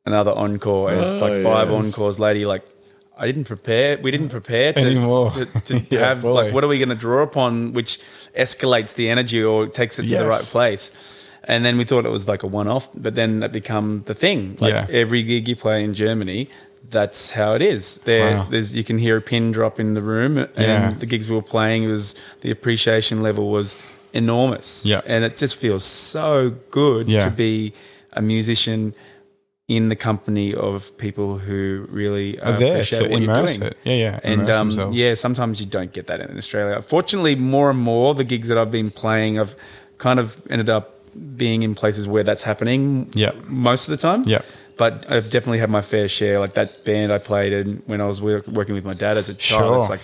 another encore, and it's like Oh, five yes. encores later. You're like, I didn't prepare. We didn't prepare to, Anymore. to, *laughs* to Yeah, have fully. like what are we going to draw upon, which escalates the energy or takes it to the right place. And then we thought it was like a one-off, but then that become the thing. Like Yeah. every gig you play in Germany, that's how it is. There, Wow. there's you can hear a pin drop in the room, and Yeah. the gigs we were playing was the appreciation level was enormous. Yeah. and it just feels so good Yeah. to be a musician in the company of people who really uh, Are there appreciate what you're doing. it. Yeah, yeah, And um, yeah, sometimes you don't get that in Australia. Fortunately, more and more the gigs that I've been playing, I've kind of ended up being in places where that's happening. Yeah. most of the time. Yeah. But I've definitely had my fair share. Like that band I played in when I was work, working with my dad as a child. Sure. It's like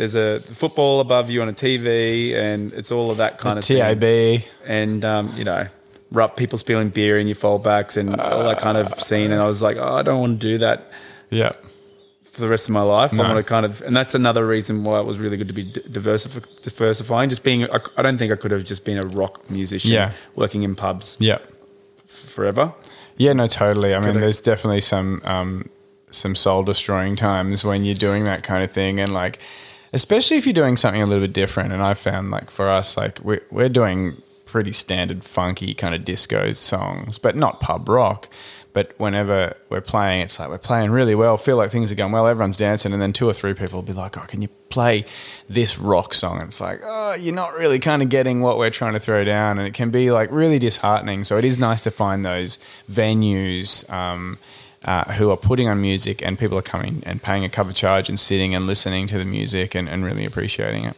there's a football above you on a TV, and it's all of that kind of thing TAB. and um, you know, rough people spilling beer in your foldbacks and all that kind of scene. And I was like, oh, I don't want to do that Yeah. for the rest of my life. No. I want to kind of, and that's another reason why it was really good to be diversif- diversifying. Just being, I, I don't think I could have just been a rock musician Yeah. working in pubs Yeah. f- forever. Yeah, no, totally. I mean, Correct. there's definitely some um, some soul destroying times when you're doing that kind of thing, and like, especially if you're doing something a little bit different. And I found like for us, like we're we're doing pretty standard funky kind of disco songs, but not pub rock. But whenever we're playing, it's like we're playing really well, feel like things are going well, everyone's dancing, and then two or three people will be like, "Oh, can you play this rock song?" And it's like, "Oh, you're not really kind of getting what we're trying to throw down," and it can be like really disheartening. So it is nice to find those venues um, uh, who are putting on music, and people are coming and paying a cover charge and sitting and listening to the music and, and really appreciating it.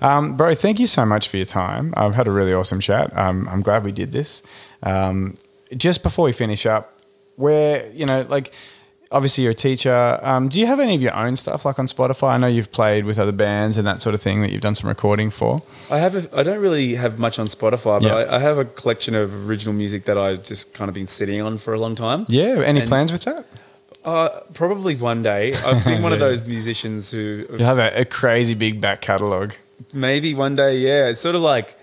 Um, bro, thank you so much for your time. I've had a really awesome chat. Um, I'm glad we did this. Um, just before we finish up, where you know, like, obviously you're a teacher. Um, do you have any of your own stuff like on Spotify? I know you've played with other bands and that sort of thing that you've done some recording for. I have. A, I don't really have much on Spotify, but Yeah. I, I have a collection of original music that I've just kind of been sitting on for a long time. Yeah, any And- plans with that? Uh, probably one day. I've been one of *laughs* those musicians who You have a, a crazy big back catalogue. maybe one day. Yeah, it's sort of like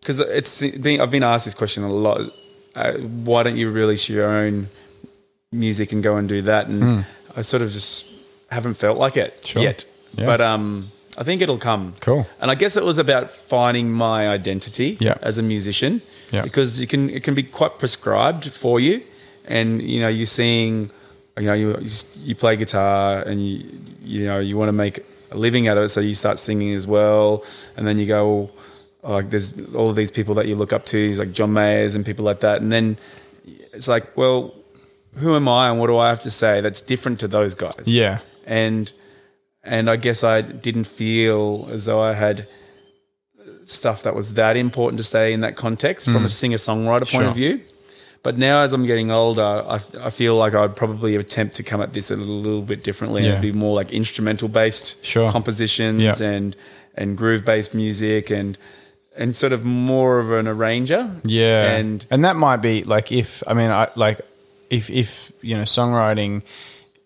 because it's being. I've been asked this question a lot. Uh, why don't you release your own music and go and do that? And I sort of just haven't felt like it. Sure. yet. Yeah. But um, I think it'll come. Cool. And I guess it was about finding my identity Yeah. as a musician. Yeah. Because you can it can be quite prescribed for you, and you know you're seeing, you know you you, play guitar and you you know you want to make a living out of it, so you start singing as well, and then you go. Oh, like there's all of these people that you look up to, like John Mayers and people like that, and then it's like, well, who am I and what do I have to say that's different to those guys? Yeah. and and I guess I didn't feel as though I had stuff that was that important to stay in that context from a mm. singer songwriter point. Sure. of view. But now, as I'm getting older, I, I feel like I'd probably attempt to come at this a little bit differently Yeah. and be more like instrumental based Sure. compositions Yeah. and and groove based music and and sort of more of an arranger. Yeah, and and that might be like if I mean I like if if you know songwriting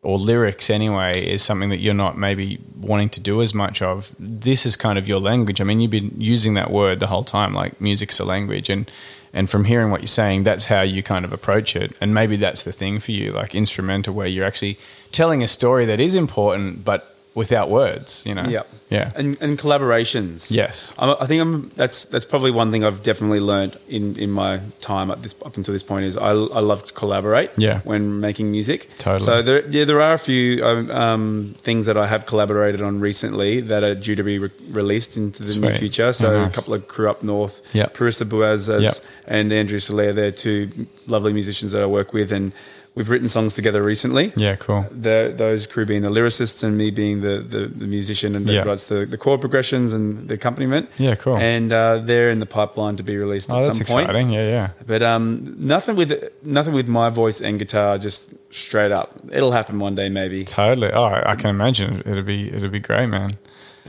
or lyrics anyway is something that you're not maybe wanting to do as much of. This is kind of your language. I mean, you've been using that word the whole time, like music's a language, and and from hearing what you're saying, that's how you kind of approach it. And maybe that's the thing for you, like instrumental, where you're actually telling a story that is important, but without words. You know. Yeah, Yeah. and and collaborations. Yes. I'm, I think I'm. That's that's probably one thing I've definitely learned in in my time at this up until this point is I I love to collaborate. Yeah. when making music. Totally. So there yeah there are a few um, um, things that I have collaborated on recently that are due to be re- released into the near future. So Oh, nice. a couple of crew up north. Yeah. Parissa Boaz as Yeah. and Andrew Soler. They're two lovely musicians that I work with and. We've written songs together recently Yeah. Cool. the, those crew being the lyricists and me being the, the, the musician and Yeah. writes the, the chord progressions and the accompaniment. Yeah, cool. And uh, they're in the pipeline to be released Oh, at that's some point. exciting. Yeah. Yeah. But um, nothing with nothing with my voice and guitar, just straight up. It'll happen one day, maybe. Totally. Oh, I I can imagine it'll be it'll be great, man.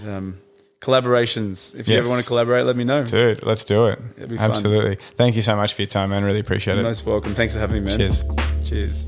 Um, collaborations. If you Yes. ever want to collaborate, let me know. Dude, let's do it. It'd be fun. Absolutely. Thank you so much for your time, man. Really appreciate it. Most welcome. Thanks for having me, man. Cheers. Cheers.